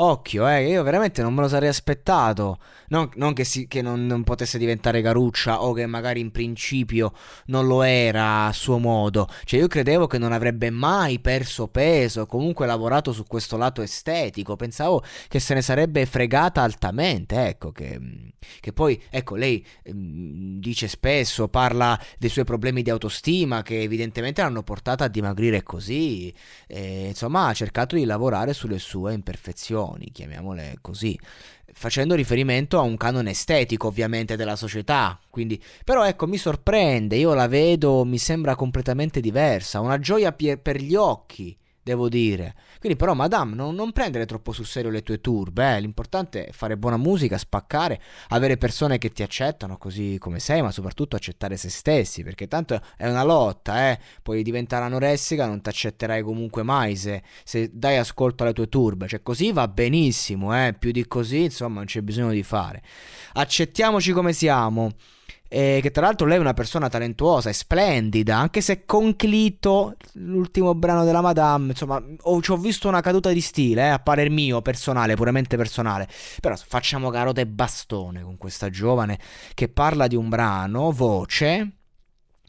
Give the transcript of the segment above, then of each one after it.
Occhio, eh, io veramente non me lo sarei aspettato. Non, non che, si, che non, non, potesse diventare caruccia o che magari in principio non lo era a suo modo. Cioè, io credevo che non avrebbe mai perso peso, comunque lavorato su questo lato estetico. Pensavo che se ne sarebbe fregata altamente. Ecco, che, che poi, ecco, lei mm, dice spesso, parla dei suoi problemi di autostima che evidentemente l'hanno portata a dimagrire così. E, insomma, ha cercato di lavorare sulle sue imperfezioni chiamiamole così, facendo riferimento a un canone estetico ovviamente della società. Quindi, però ecco, mi sorprende, io la vedo, mi sembra completamente diversa, una gioia per gli occhi devo dire. Quindi però, madame, non, non, prendere troppo sul serio le tue turbe, eh? l'importante è fare buona musica, spaccare, avere persone che ti accettano così come sei, ma soprattutto accettare se stessi, perché tanto è una lotta, eh? Puoi diventare anoressica, non ti accetterai comunque mai se, se, dai ascolto alle tue turbe, cioè così va benissimo, eh? Più di così, insomma, non c'è bisogno di fare. Accettiamoci come siamo. E che tra l'altro lei è una persona talentuosa e splendida, anche se con Clito, l'ultimo brano della Madame, insomma, ho, ci ho visto una caduta di stile, eh, a parer mio, personale, puramente personale. Però facciamo carote e bastone con questa giovane che parla di un brano, voce,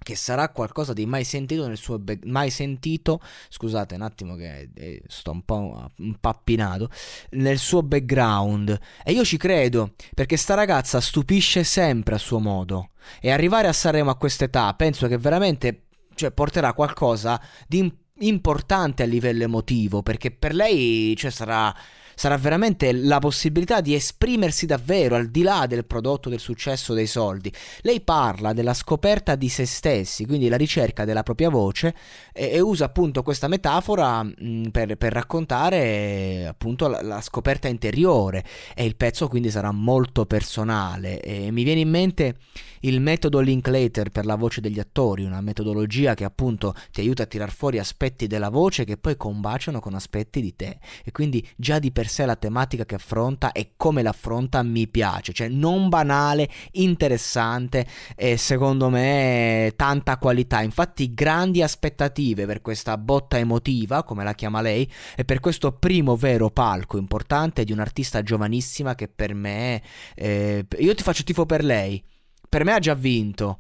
che sarà qualcosa di mai sentito nel suo be- mai sentito, scusate un attimo che eh, sto un po' impappinato, nel suo background. E io ci credo perché sta ragazza stupisce sempre a suo modo. E arrivare a Sanremo a quest'età penso che veramente cioè, porterà qualcosa di importante a livello emotivo perché per lei cioè, sarà sarà veramente la possibilità di esprimersi davvero al di là del prodotto, del successo, dei soldi. Lei parla della scoperta di se stessi, quindi la ricerca della propria voce e, e usa appunto questa metafora mh, mm, per, per, raccontare appunto la, la, scoperta interiore e il pezzo quindi sarà molto personale. E mi viene in mente il metodo Linklater per la voce degli attori, una metodologia che appunto ti aiuta a tirar fuori aspetti della voce che poi combaciano con aspetti di te e quindi già di per sé la tematica che affronta e come l'affronta mi piace, cioè non banale, interessante e secondo me tanta qualità. Infatti grandi aspettative per questa botta emotiva, come la chiama lei, e per questo primo vero palco importante di un'artista giovanissima che per me eh, io ti faccio tifo per lei. Per me ha già vinto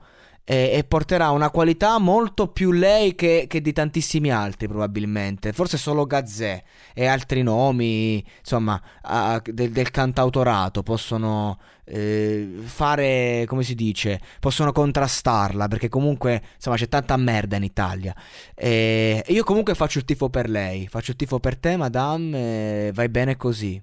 e, e porterà una qualità molto più lei che, che, di tantissimi altri probabilmente, forse solo Gazzè e altri nomi insomma a, del, del, cantautorato possono eh, fare, come si dice, possono contrastarla perché comunque insomma c'è tanta merda in Italia e io comunque faccio il tifo per lei, faccio il tifo per te madame, vai bene così.